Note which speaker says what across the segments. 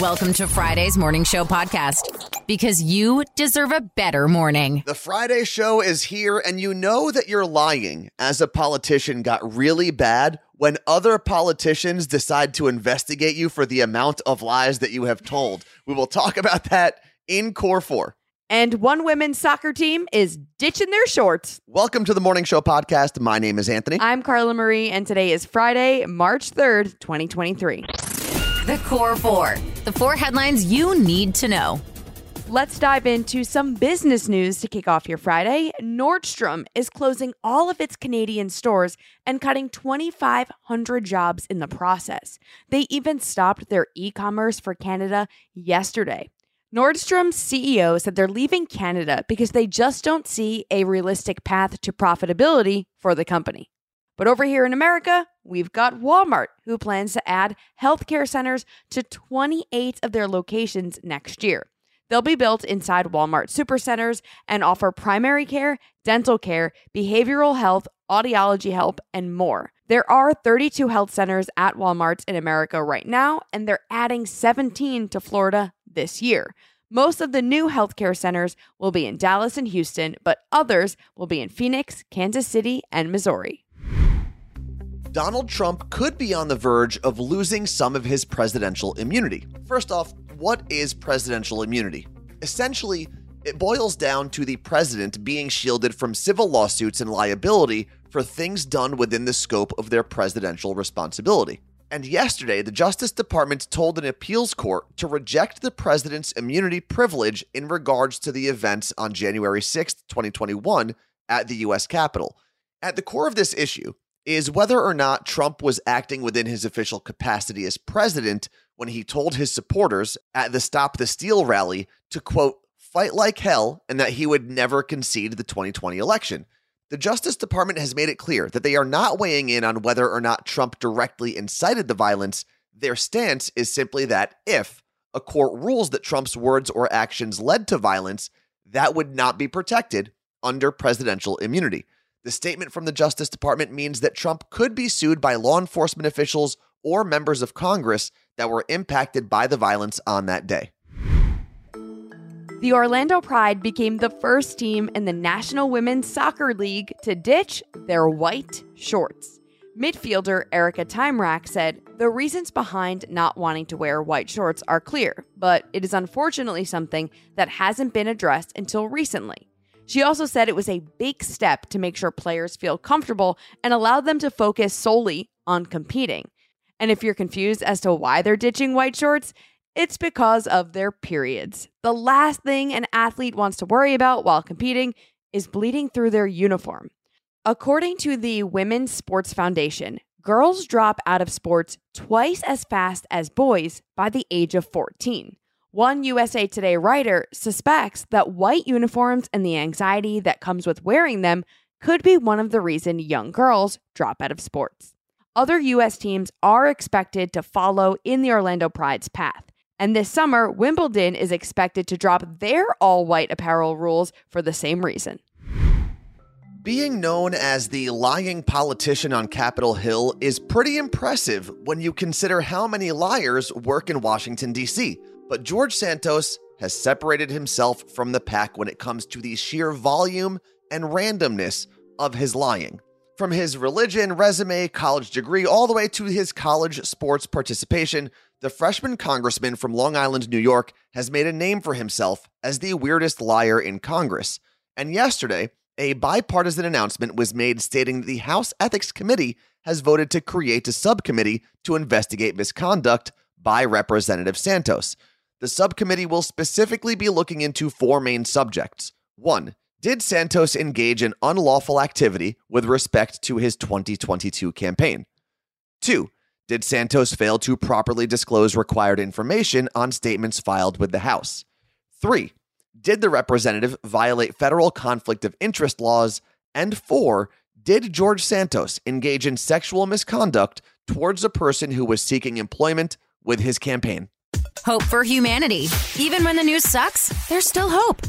Speaker 1: Welcome to Friday's Morning Show podcast because you deserve a better morning.
Speaker 2: The Friday show is here, and you know that you're lying as a politician got really bad when other politicians decide to investigate you for the amount of lies that you have told. We will talk about that in Core 4.
Speaker 3: And one women's soccer team is ditching their shorts.
Speaker 2: Welcome to the Morning Show podcast. My name is Anthony.
Speaker 3: I'm Carla Marie, and today is Friday, March 3rd, 2023.
Speaker 1: The Core Four. The four headlines you need to know.
Speaker 3: Let's dive into some business news to kick off your Friday. Nordstrom is closing all of its Canadian stores and cutting 2,500 jobs in the process. They even stopped their e commerce for Canada yesterday. Nordstrom's CEO said they're leaving Canada because they just don't see a realistic path to profitability for the company. But over here in America, we've got Walmart, who plans to add healthcare centers to 28 of their locations next year. They'll be built inside Walmart supercenters and offer primary care, dental care, behavioral health, audiology help, and more. There are 32 health centers at Walmart in America right now, and they're adding 17 to Florida this year. Most of the new healthcare centers will be in Dallas and Houston, but others will be in Phoenix, Kansas City, and Missouri.
Speaker 2: Donald Trump could be on the verge of losing some of his presidential immunity. First off, what is presidential immunity? Essentially, it boils down to the president being shielded from civil lawsuits and liability for things done within the scope of their presidential responsibility. And yesterday, the Justice Department told an appeals court to reject the president's immunity privilege in regards to the events on January 6, 2021, at the U.S. Capitol. At the core of this issue is whether or not Trump was acting within his official capacity as president when he told his supporters at the Stop the Steal rally to, quote, fight like hell and that he would never concede the 2020 election. The Justice Department has made it clear that they are not weighing in on whether or not Trump directly incited the violence. Their stance is simply that if a court rules that Trump's words or actions led to violence, that would not be protected under presidential immunity. The statement from the Justice Department means that Trump could be sued by law enforcement officials or members of Congress that were impacted by the violence on that day.
Speaker 3: The Orlando Pride became the first team in the National Women's Soccer League to ditch their white shorts. Midfielder Erika Tymrak said, The reasons behind not wanting to wear white shorts are clear, but it is unfortunately something that hasn't been addressed until recently. She also said it was a big step to make sure players feel comfortable and allow them to focus solely on competing. And if you're confused as to why they're ditching white shorts, it's because of their periods. The last thing an athlete wants to worry about while competing is bleeding through their uniform. According to the Women's Sports Foundation, girls drop out of sports twice as fast as boys by the age of 14. One USA Today writer suspects that white uniforms and the anxiety that comes with wearing them could be one of the reason young girls drop out of sports. Other US teams are expected to follow in the Orlando Pride's path. And this summer, Wimbledon is expected to drop their all white apparel rules for the same reason.
Speaker 2: Being known as the lying politician on Capitol Hill is pretty impressive when you consider how many liars work in Washington, D.C. But George Santos has separated himself from the pack when it comes to the sheer volume and randomness of his lying. From his religion, resume, college degree, all the way to his college sports participation, the freshman congressman from Long Island, New York, has made a name for himself as the weirdest liar in Congress. And yesterday, a bipartisan announcement was made stating that the House Ethics Committee has voted to create a subcommittee to investigate misconduct by Representative Santos. The subcommittee will specifically be looking into four main subjects. One, did Santos engage in unlawful activity with respect to his 2022 campaign? Two, did Santos fail to properly disclose required information on statements filed with the House? Three, did the representative violate federal conflict of interest laws? And four, did George Santos engage in sexual misconduct towards a person who was seeking employment with his campaign?
Speaker 1: Hope for humanity. Even when the news sucks, there's still hope.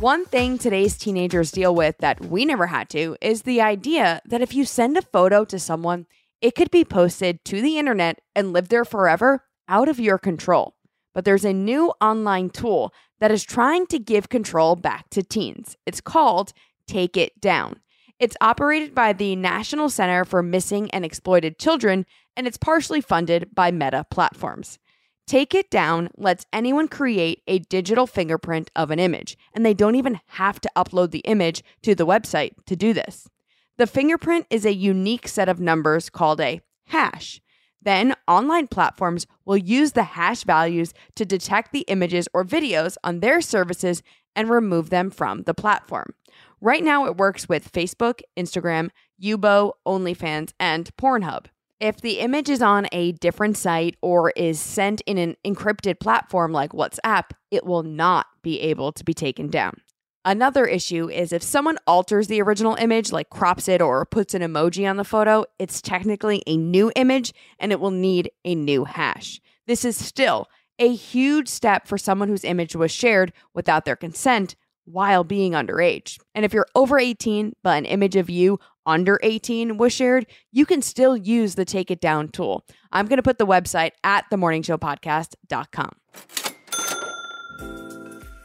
Speaker 3: One thing today's teenagers deal with that we never had to is the idea that if you send a photo to someone, it could be posted to the internet and live there forever out of your control. but there's a new online tool that is trying to give control back to teens. It's called Take It Down. It's operated by the National Center for Missing and Exploited Children, and it's partially funded by Meta Platforms. Take It Down lets anyone create a digital fingerprint of an image, and they don't even have to upload the image to the website to do this. The fingerprint is a unique set of numbers called a hash. Then, online platforms will use the hash values to detect the images or videos on their services and remove them from the platform. Right now, it works with Facebook, Instagram, Yubo, OnlyFans, and Pornhub. If the image is on a different site or is sent in an encrypted platform like WhatsApp, it will not be able to be taken down. Another issue is if someone alters the original image, like crops it or puts an emoji on the photo, it's technically a new image and it will need a new hash. This is still a huge step for someone whose image was shared without their consent while being underage. And if you're over 18, but an image of you under 18 was shared, you can still use the Take It Down tool. I'm going to put the website at themorningshowpodcast.com.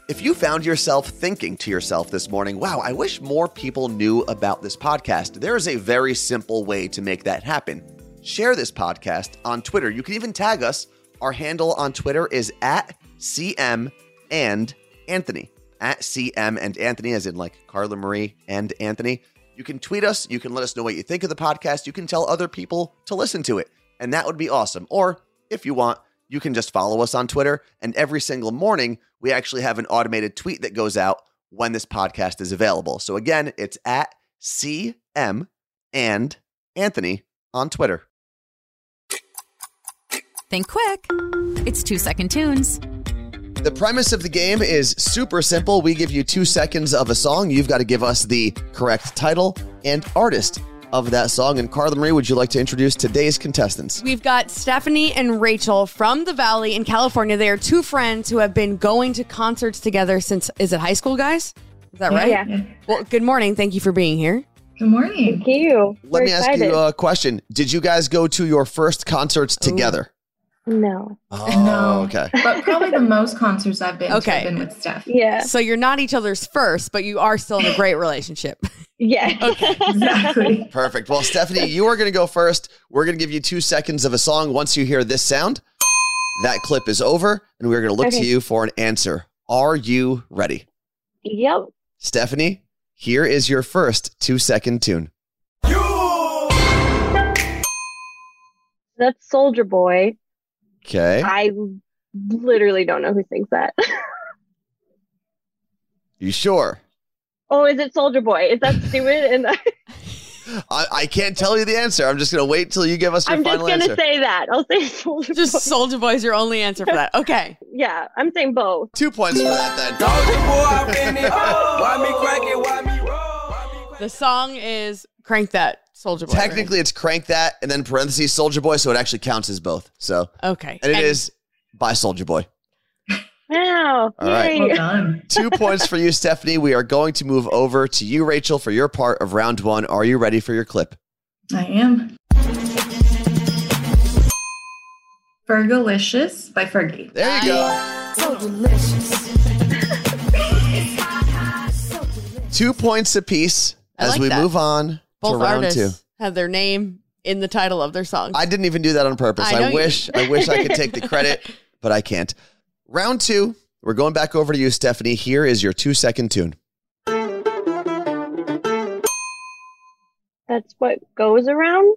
Speaker 2: If you found yourself thinking to yourself this morning, wow, I wish more people knew about this podcast, there is a very simple way to make that happen. Share this podcast on Twitter. You can even tag us. Our handle on Twitter is at CM and Anthony. At CM and Anthony, as in like Carla Marie and Anthony. You can tweet us. You can let us know what you think of the podcast. You can tell other people to listen to it. And that would be awesome. Or if you want, you can just follow us on Twitter. And every single morning, we actually have an automated tweet that goes out when this podcast is available. So again, it's at CM and Anthony on Twitter.
Speaker 1: Think quick. It's two second tunes.
Speaker 2: The premise of the game is super simple. We give you two seconds of a song. You've got to give us the correct title and artist of that song. And Carla Marie, would you like to introduce today's contestants?
Speaker 3: We've got Stephanie and Rachel from the Valley in California. They are two friends who have been going to concerts together since, is it high school, guys? Is that right?
Speaker 4: Yeah.
Speaker 3: Well, good morning. Thank you for being here.
Speaker 4: Good morning.
Speaker 5: Thank you.
Speaker 2: Let
Speaker 5: We're
Speaker 2: me ask you a question. Did you guys go to your first concerts together?
Speaker 5: No.
Speaker 2: Oh,
Speaker 4: No.
Speaker 2: okay.
Speaker 4: But probably the most concerts I've been
Speaker 3: Okay.
Speaker 4: to have been with Steph.
Speaker 5: Yeah.
Speaker 3: So you're not each other's first, but you are still in a great relationship.
Speaker 5: Yeah. okay.
Speaker 4: Exactly.
Speaker 2: Perfect. Well, Stephanie, you are going to go first. We're going to give you two seconds of a song. Once you hear this sound, that clip is over, and we're going to look to you for an answer. Are you ready?
Speaker 5: yep.
Speaker 2: Stephanie, here is your first two second tune.
Speaker 5: That's Soldier Boy.
Speaker 2: Okay.
Speaker 5: I literally don't know who sings that.
Speaker 2: You sure?
Speaker 5: oh, is it Soldier Boy? Is that stupid? And
Speaker 2: I, I can't tell you the answer. I'm just going to wait till you give us your
Speaker 5: I'm just gonna
Speaker 2: answer.
Speaker 5: say that. I'll say Soldier
Speaker 3: Just
Speaker 5: Boy.
Speaker 3: Soldier Boy is your only answer for that. Okay.
Speaker 5: Yeah, I'm saying both.
Speaker 2: Two points for that then.
Speaker 3: The song is Crank That Soldier Boy. right?
Speaker 2: Technically, it's Crank That and then parentheses Soldier Boy, so it actually counts as both. So,
Speaker 3: Okay.
Speaker 2: and it is by Soldier Boy.
Speaker 5: Wow.
Speaker 2: All right.
Speaker 4: Well done.
Speaker 2: Two points for you, Stephanie. We are going to move over to you, Rachel, for your part of round one. Are you ready for your clip?
Speaker 4: I am. Fergalicious by Fergie.
Speaker 2: There you go. So delicious. Two points apiece
Speaker 3: I
Speaker 2: as
Speaker 3: like
Speaker 2: we
Speaker 3: that.
Speaker 2: move on
Speaker 3: Both
Speaker 2: to round
Speaker 3: artists
Speaker 2: two.
Speaker 3: have their name in the title of their song.
Speaker 2: I didn't even do that on purpose.
Speaker 3: I
Speaker 2: I, wish I wish I could take the credit, but I can't. Round two. We're going back over to you, Stephanie. Here is your two second tune.
Speaker 5: That's what goes around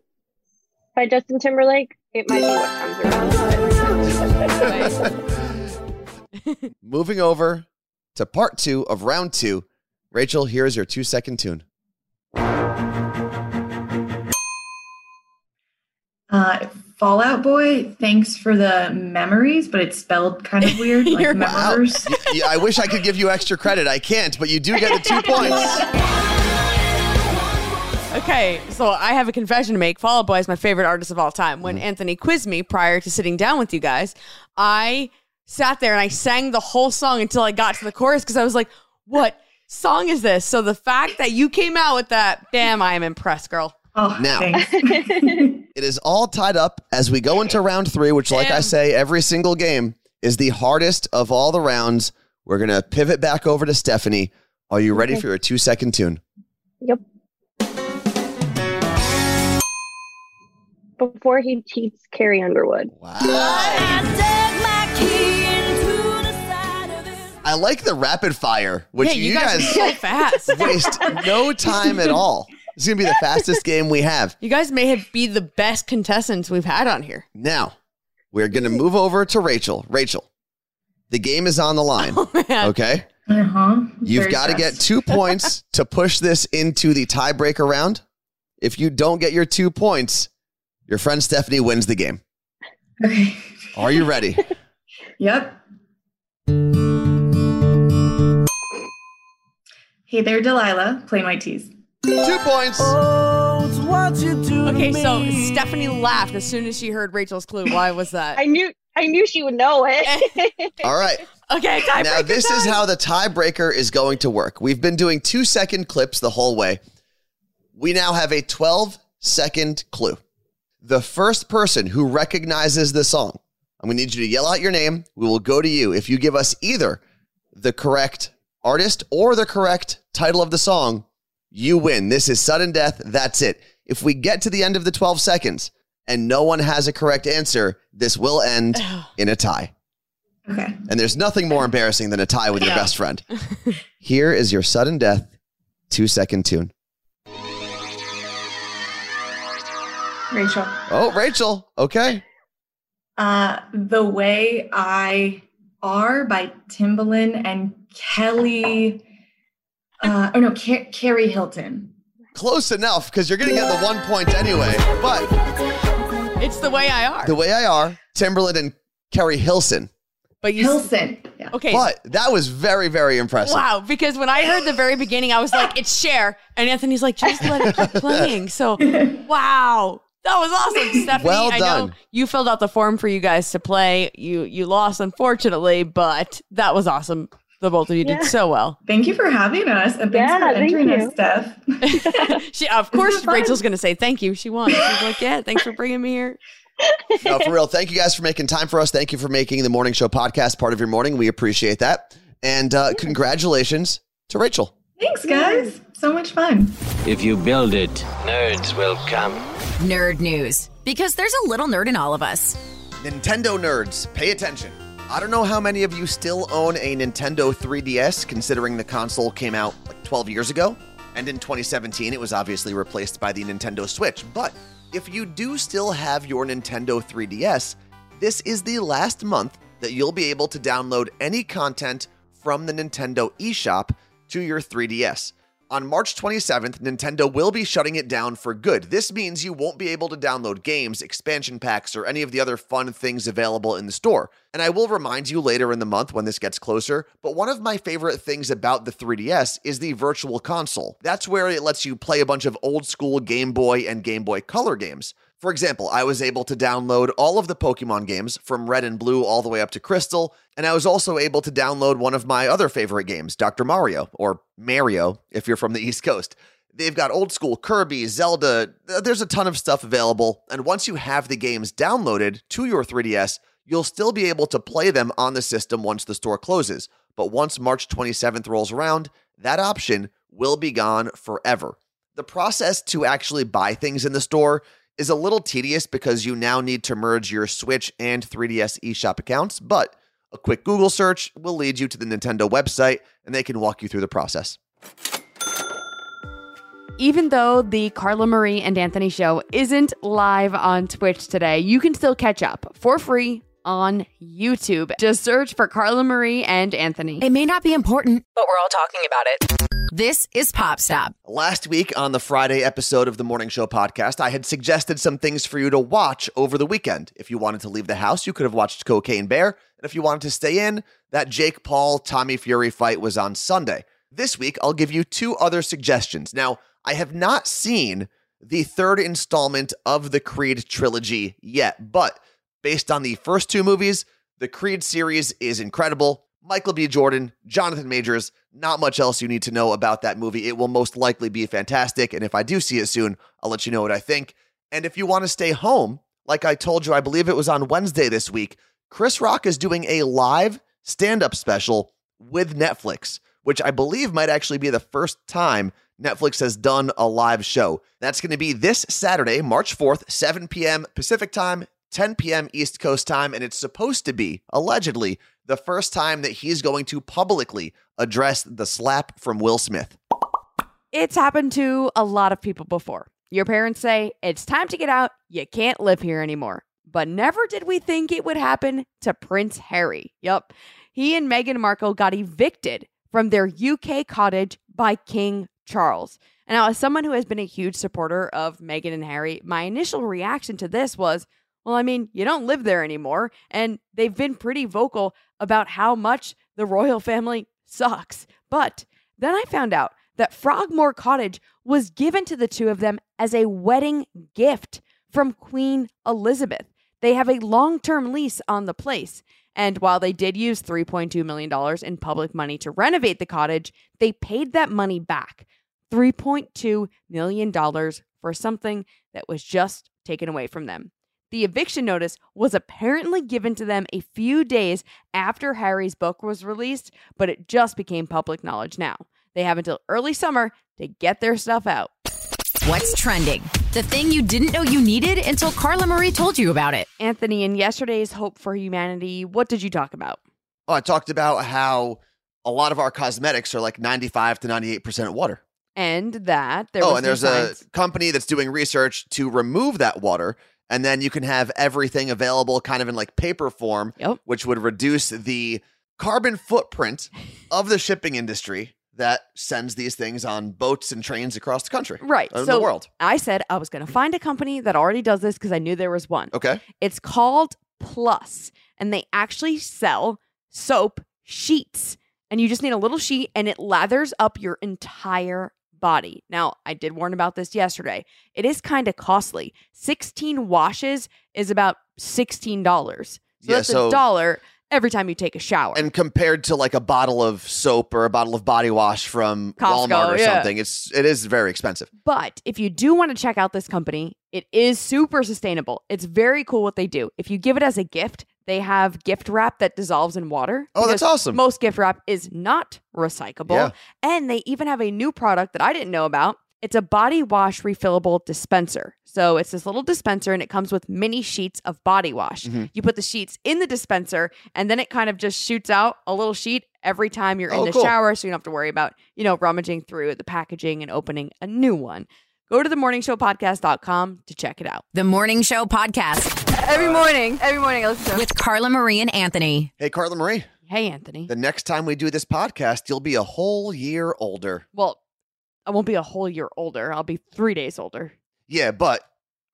Speaker 5: by Justin Timberlake. It might be what comes around.
Speaker 2: Moving over to part two of round two. Rachel, here is your two second tune.
Speaker 4: Uh, Fall Out Boy, thanks for the memories, but it's spelled kind of weird, like
Speaker 3: You're-
Speaker 2: Wow.
Speaker 4: members.
Speaker 2: Yeah, I wish I could give you extra credit. I can't, but you do get the two points.
Speaker 3: Okay, so I have a confession to make. Fall Out Boy is my favorite artist of all time.
Speaker 2: Mm-hmm.
Speaker 3: When Anthony quizzed me prior to sitting down with you guys, I sat there and I sang the whole song until I got to the chorus because I was like, what song is this? So the fact that you came out with that, damn, I am impressed, girl.
Speaker 4: Oh,
Speaker 2: Now. It is all tied up as we go into round three, which, like I say every single game, is the hardest of all the rounds. We're going to pivot back over to Stephanie. Are you ready
Speaker 5: Okay.
Speaker 2: for your two second tune?
Speaker 5: Yep. Before he cheats Carrie Underwood.
Speaker 2: Wow. I like the rapid fire, which
Speaker 3: yeah,
Speaker 2: you,
Speaker 3: you, guys,
Speaker 2: guys,
Speaker 3: so fast.
Speaker 2: waste no time at all. This is going to be the fastest game we have.
Speaker 3: You guys may have be the best contestants we've had on here.
Speaker 2: Now, we're going to move over to Rachel. Rachel, the game is on the line.
Speaker 3: Oh, man.
Speaker 2: Okay.
Speaker 4: Uh huh.
Speaker 2: You've got to get two points to push this into the tiebreaker round. If you don't get your two points, your friend Stephanie wins the game.
Speaker 4: Okay.
Speaker 2: Are you ready?
Speaker 4: Yep. Hey there, Delilah. Plain White T's.
Speaker 2: Two points.
Speaker 3: Okay, so Stephanie laughed as soon as she heard Rachel's clue. Why was that?
Speaker 5: I knew I knew she would know it.
Speaker 2: All right.
Speaker 3: okay, tiebreaker
Speaker 2: Now, this is how the tiebreaker is going to work. We've been doing two second clips the whole way. We now have a 12 second clue. The first person who recognizes the song, I'm going to need you to yell out your name. We will go to you. If you give us either the correct artist or the correct title of the song, you win. This is sudden death. That's it. If we get to the end of the 12 seconds and no one has a correct answer, this will end in a tie.
Speaker 4: Okay.
Speaker 2: And there's nothing more embarrassing than a tie with your
Speaker 3: Yeah.
Speaker 2: best friend. Here is your sudden death two second tune.
Speaker 4: Rachel.
Speaker 2: Oh, Rachel. Okay.
Speaker 4: Uh, The Way I Are by Timbaland and Kelly. Uh, oh no, Car- Carrie Hilton.
Speaker 2: Close enough because you're going to get the one point anyway. But
Speaker 3: It's the way I are.
Speaker 2: the way I are, Timbaland and Keri Hilson.
Speaker 3: but you
Speaker 4: Hilson. Yeah.
Speaker 3: okay?
Speaker 2: But that was very, very impressive.
Speaker 3: Wow, because when I heard the very beginning, I was like, "It's Cher," and Anthony's like, "Just let it keep playing." So, wow, that was awesome, Stephanie.
Speaker 2: Well
Speaker 3: I know
Speaker 2: done.
Speaker 3: you filled out the form for you guys to play. You you lost, unfortunately, but that was awesome. The both of you
Speaker 5: Yeah.
Speaker 3: did so well.
Speaker 4: Thank you for having us and thanks
Speaker 5: Yeah,
Speaker 4: for
Speaker 5: thank
Speaker 4: entering
Speaker 5: you.
Speaker 4: us, Steph.
Speaker 3: She, of course. Rachel's going to say thank you. She won. She's like, "Yeah, thanks for bringing me here."
Speaker 2: No, for real. Thank you guys for making time for us. Thank you for making the morning show podcast part of your morning. We appreciate that. And uh, congratulations to Rachel.
Speaker 4: Thanks, guys. So much fun.
Speaker 6: If you build it, nerds will come.
Speaker 1: Nerd news. Because there's a little nerd in all of us.
Speaker 2: Nintendo nerds, pay attention. I don't know how many of you still own a Nintendo 3DS, considering the console came out like 12 years ago. And in 2017, it was obviously replaced by the Nintendo Switch. But if you do still have your Nintendo 3DS, this is the last month that you'll be able to download any content from the Nintendo eShop to your 3DS. On March 27th, Nintendo will be shutting it down for good. This means you won't be able to download games, expansion packs, or any of the other fun things available in the store. And I will remind you later in the month when this gets closer, but one of my favorite things about the 3DS is the Virtual Console. That's where it lets you play a bunch of old school Game Boy and Game Boy Color games. For example, I was able to download all of the Pokemon games from Red and Blue all the way up to Crystal, and I was also able to download one of my other favorite games, Dr. Mario, or Mario if you're from the East Coast. They've got old school Kirby, Zelda, there's a ton of stuff available, and once you have the games downloaded to your 3DS, you'll still be able to play them on the system once the store closes. But once March 27th rolls around, that option will be gone forever. The process to actually buy things in the store is a little tedious because you now need to merge your Switch and 3DS eShop accounts, but a quick Google search will lead you to the Nintendo website and they can walk you through the process.
Speaker 3: Even though the Carla Marie and Anthony show isn't live on Twitch today, you can still catch up for free on YouTube. Just search for Carla Marie and Anthony.
Speaker 1: It may not be important, but we're all talking about it. This is Pop Stop.
Speaker 2: Last week on the Friday episode of the Morning Show podcast, I had suggested some things for you to watch over the weekend. If you wanted to leave the house, you could have watched Cocaine Bear. And if you wanted to stay in, that Jake Paul Tommy Fury fight was on Sunday. This week, I'll give you two other suggestions. Now, I have not seen the third installment of the Creed trilogy yet, but based on the first two movies, the Creed series is incredible. Michael B. Jordan, Jonathan Majors, not much else you need to know about that movie. It will most likely be fantastic. And if I do see it soon, I'll let you know what I think. And if you want to stay home, like I told you, I believe it was on Wednesday this week, Chris Rock is doing a live stand up special with Netflix, which I believe might actually be the first time Netflix has done a live show. That's going to be this Saturday, March 4th, 7 p.m. Pacific time, 10 p.m. East Coast time. And it's supposed to be, allegedly, the first time that he's going to publicly address the slap from Will Smith.
Speaker 3: It's happened to a lot of people before. Your parents say, It's time to get out. You can't live here anymore. But never did we think it would happen to Prince Harry. Yup. He and Meghan Markle got evicted from their UK cottage by King Charles. Now, as someone who has been a huge supporter of Meghan and Harry, my initial reaction to this was, well, I mean, you don't live there anymore. And they've been pretty vocal about how much the royal family sucks. But then I found out that Frogmore Cottage was given to the two of them as a wedding gift from Queen Elizabeth. They have a long term lease on the place. And while they did use $3.2 million in public money to renovate the cottage, they paid that money back $3.2 million for something that was just taken away from them. The eviction notice was apparently given to them a few days after Harry's book was released, but it just became public knowledge now. They have until early summer to get their stuff out.
Speaker 1: What's trending? The thing you didn't know you needed until Carla Marie told you about it.
Speaker 3: Anthony, in yesterday's Hope for Humanity, what did you talk about?
Speaker 2: Oh, I talked about how a lot of our cosmetics are like 95 to 98% water.
Speaker 3: And that there
Speaker 2: oh,
Speaker 3: was
Speaker 2: and there's
Speaker 3: science.
Speaker 2: a company that's doing research to remove that water. And then you can have everything available kind of in like paper form,
Speaker 3: Yep.
Speaker 2: which would reduce the carbon footprint of the shipping industry that sends these things on boats and trains across the country,
Speaker 3: Right. so
Speaker 2: the world.
Speaker 3: I said I was going to find a company that already does this because I knew there was one.
Speaker 2: Okay.
Speaker 3: It's called Plus, and they actually sell soap sheets. And you just need a little sheet and it lathers up your entire body. Now, I did warn about this yesterday. It is kind of costly. 16 washes is about $16. So
Speaker 2: Yeah,
Speaker 3: that's
Speaker 2: so-
Speaker 3: a dollar every time you take a shower.
Speaker 2: And compared to like a bottle of soap or a bottle of body wash from
Speaker 3: Costco,
Speaker 2: Walmart or
Speaker 3: yeah.
Speaker 2: something, it's it is very expensive.
Speaker 3: But if you do want to check out this company, it is super sustainable. It's very cool what they do. If you give it as a gift, they have gift wrap that dissolves in water.
Speaker 2: Oh, that's awesome.
Speaker 3: Most gift wrap is not recyclable.
Speaker 2: Yeah.
Speaker 3: And they even have a new product that I didn't know about. It's a body wash refillable dispenser. So it's this little dispenser and it comes with mini sheets of body wash.
Speaker 2: Mhm.
Speaker 3: You put the sheets in the dispenser and then it kind of just shoots out a little sheet every time you're in
Speaker 2: Oh,
Speaker 3: the
Speaker 2: cool.
Speaker 3: shower. So you don't have to worry about, you know, rummaging through the packaging and opening a new one. Go to the morningshowpodcast.com to check it out.
Speaker 1: The Morning Show Podcast
Speaker 3: Every morning, every morning I listen to
Speaker 1: with Carla Marie and Anthony.
Speaker 2: Hey, Carla Marie,
Speaker 3: Hey, Anthony.
Speaker 2: the next time we do this podcast, you'll be a whole year older.
Speaker 3: Well, I won't be a whole year older. I'll be three days older.
Speaker 2: Yeah, but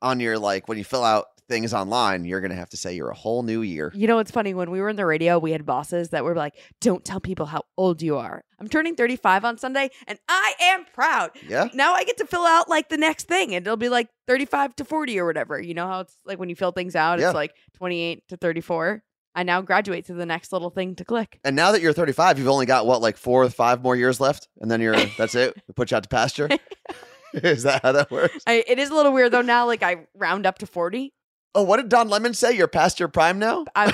Speaker 2: on your like when you fill out things online, you're gonna have to say you're a whole new year.
Speaker 3: You know, it's funny. When we were in the radio, we had bosses that were like, don't tell people how old you are. I'm turning 35 on Sunday and I am proud.
Speaker 2: Yeah.
Speaker 3: Now I get to fill out like the next thing and it'll be like 35 to 40 or whatever. You know how it's like when you fill things out,
Speaker 2: Yeah.
Speaker 3: it's like 28 to 34. I now graduate to the next little thing to click.
Speaker 2: And now that you're 35, you've only got what, like four or five more years left, and then you're that's it. We put you out to pasture. Is that how that works?
Speaker 3: I, it is a little weird though now. Like I round up to 40.
Speaker 2: Oh, what did Don Lemon say? You're past your prime now.
Speaker 3: I'm,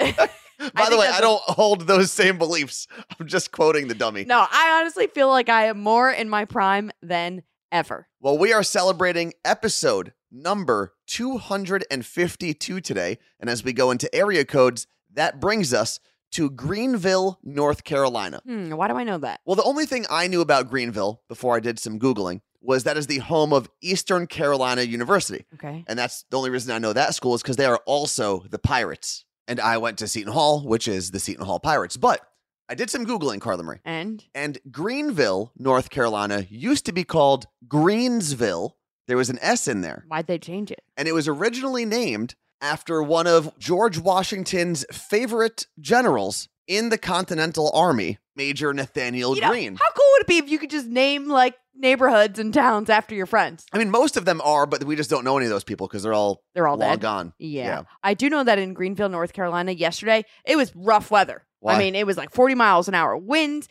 Speaker 2: By the way, I don't hold those same beliefs. I'm just quoting the dummy.
Speaker 3: no, I honestly feel like I am more in my prime than ever.
Speaker 2: Well, we are celebrating episode number 252 today. And as we go into area codes, that brings us to Greenville, North Carolina.
Speaker 3: Hmm, why do I know that?
Speaker 2: Well, the only thing I knew about Greenville before I did some Googling was that is the home of Eastern Carolina University.
Speaker 3: Okay.
Speaker 2: And that's the only reason I know that school is because they are also the Pirates. And I went to Seton Hall, which is the Seton Hall Pirates. But I did some Googling, Carla Marie.
Speaker 3: And
Speaker 2: And Greenville, North Carolina used to be called Greensville. There was an S in there.
Speaker 3: why'd they change it?
Speaker 2: And it was originally named after one of George Washington's favorite generals in the Continental Army, Major Nathaniel
Speaker 3: You know,
Speaker 2: Greene.
Speaker 3: how cool would it be if you could just name like neighborhoods and towns after your friends?
Speaker 2: I mean, most of them are, but we just don't know any of those people because they're all
Speaker 3: They're all
Speaker 2: long
Speaker 3: dead.
Speaker 2: gone.
Speaker 3: Yeah.
Speaker 2: Yeah.
Speaker 3: I do know that in Greenville, North Carolina, yesterday, it was rough weather.
Speaker 2: Why?
Speaker 3: I mean, it was like 40 miles an hour winds,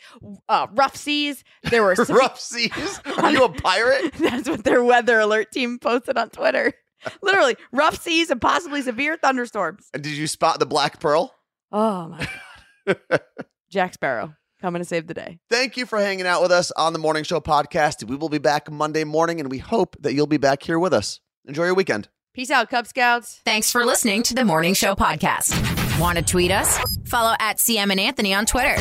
Speaker 3: uh, rough seas. There were severe-
Speaker 2: Rough seas. Are you a pirate?
Speaker 3: That's what their weather alert team posted on Twitter. Literally, rough seas and possibly severe thunderstorms.
Speaker 2: And did you spot the Black Pearl?
Speaker 3: Oh my God. Jack Sparrow coming to save the day.
Speaker 2: Thank you for hanging out with us on the Morning Show podcast. We will be back Monday morning, and we hope that you'll be back here with us. Enjoy your weekend.
Speaker 3: Peace out, Cub Scouts.
Speaker 1: Thanks for listening to the Morning Show podcast. Want to tweet us? Follow at CM and Anthony on Twitter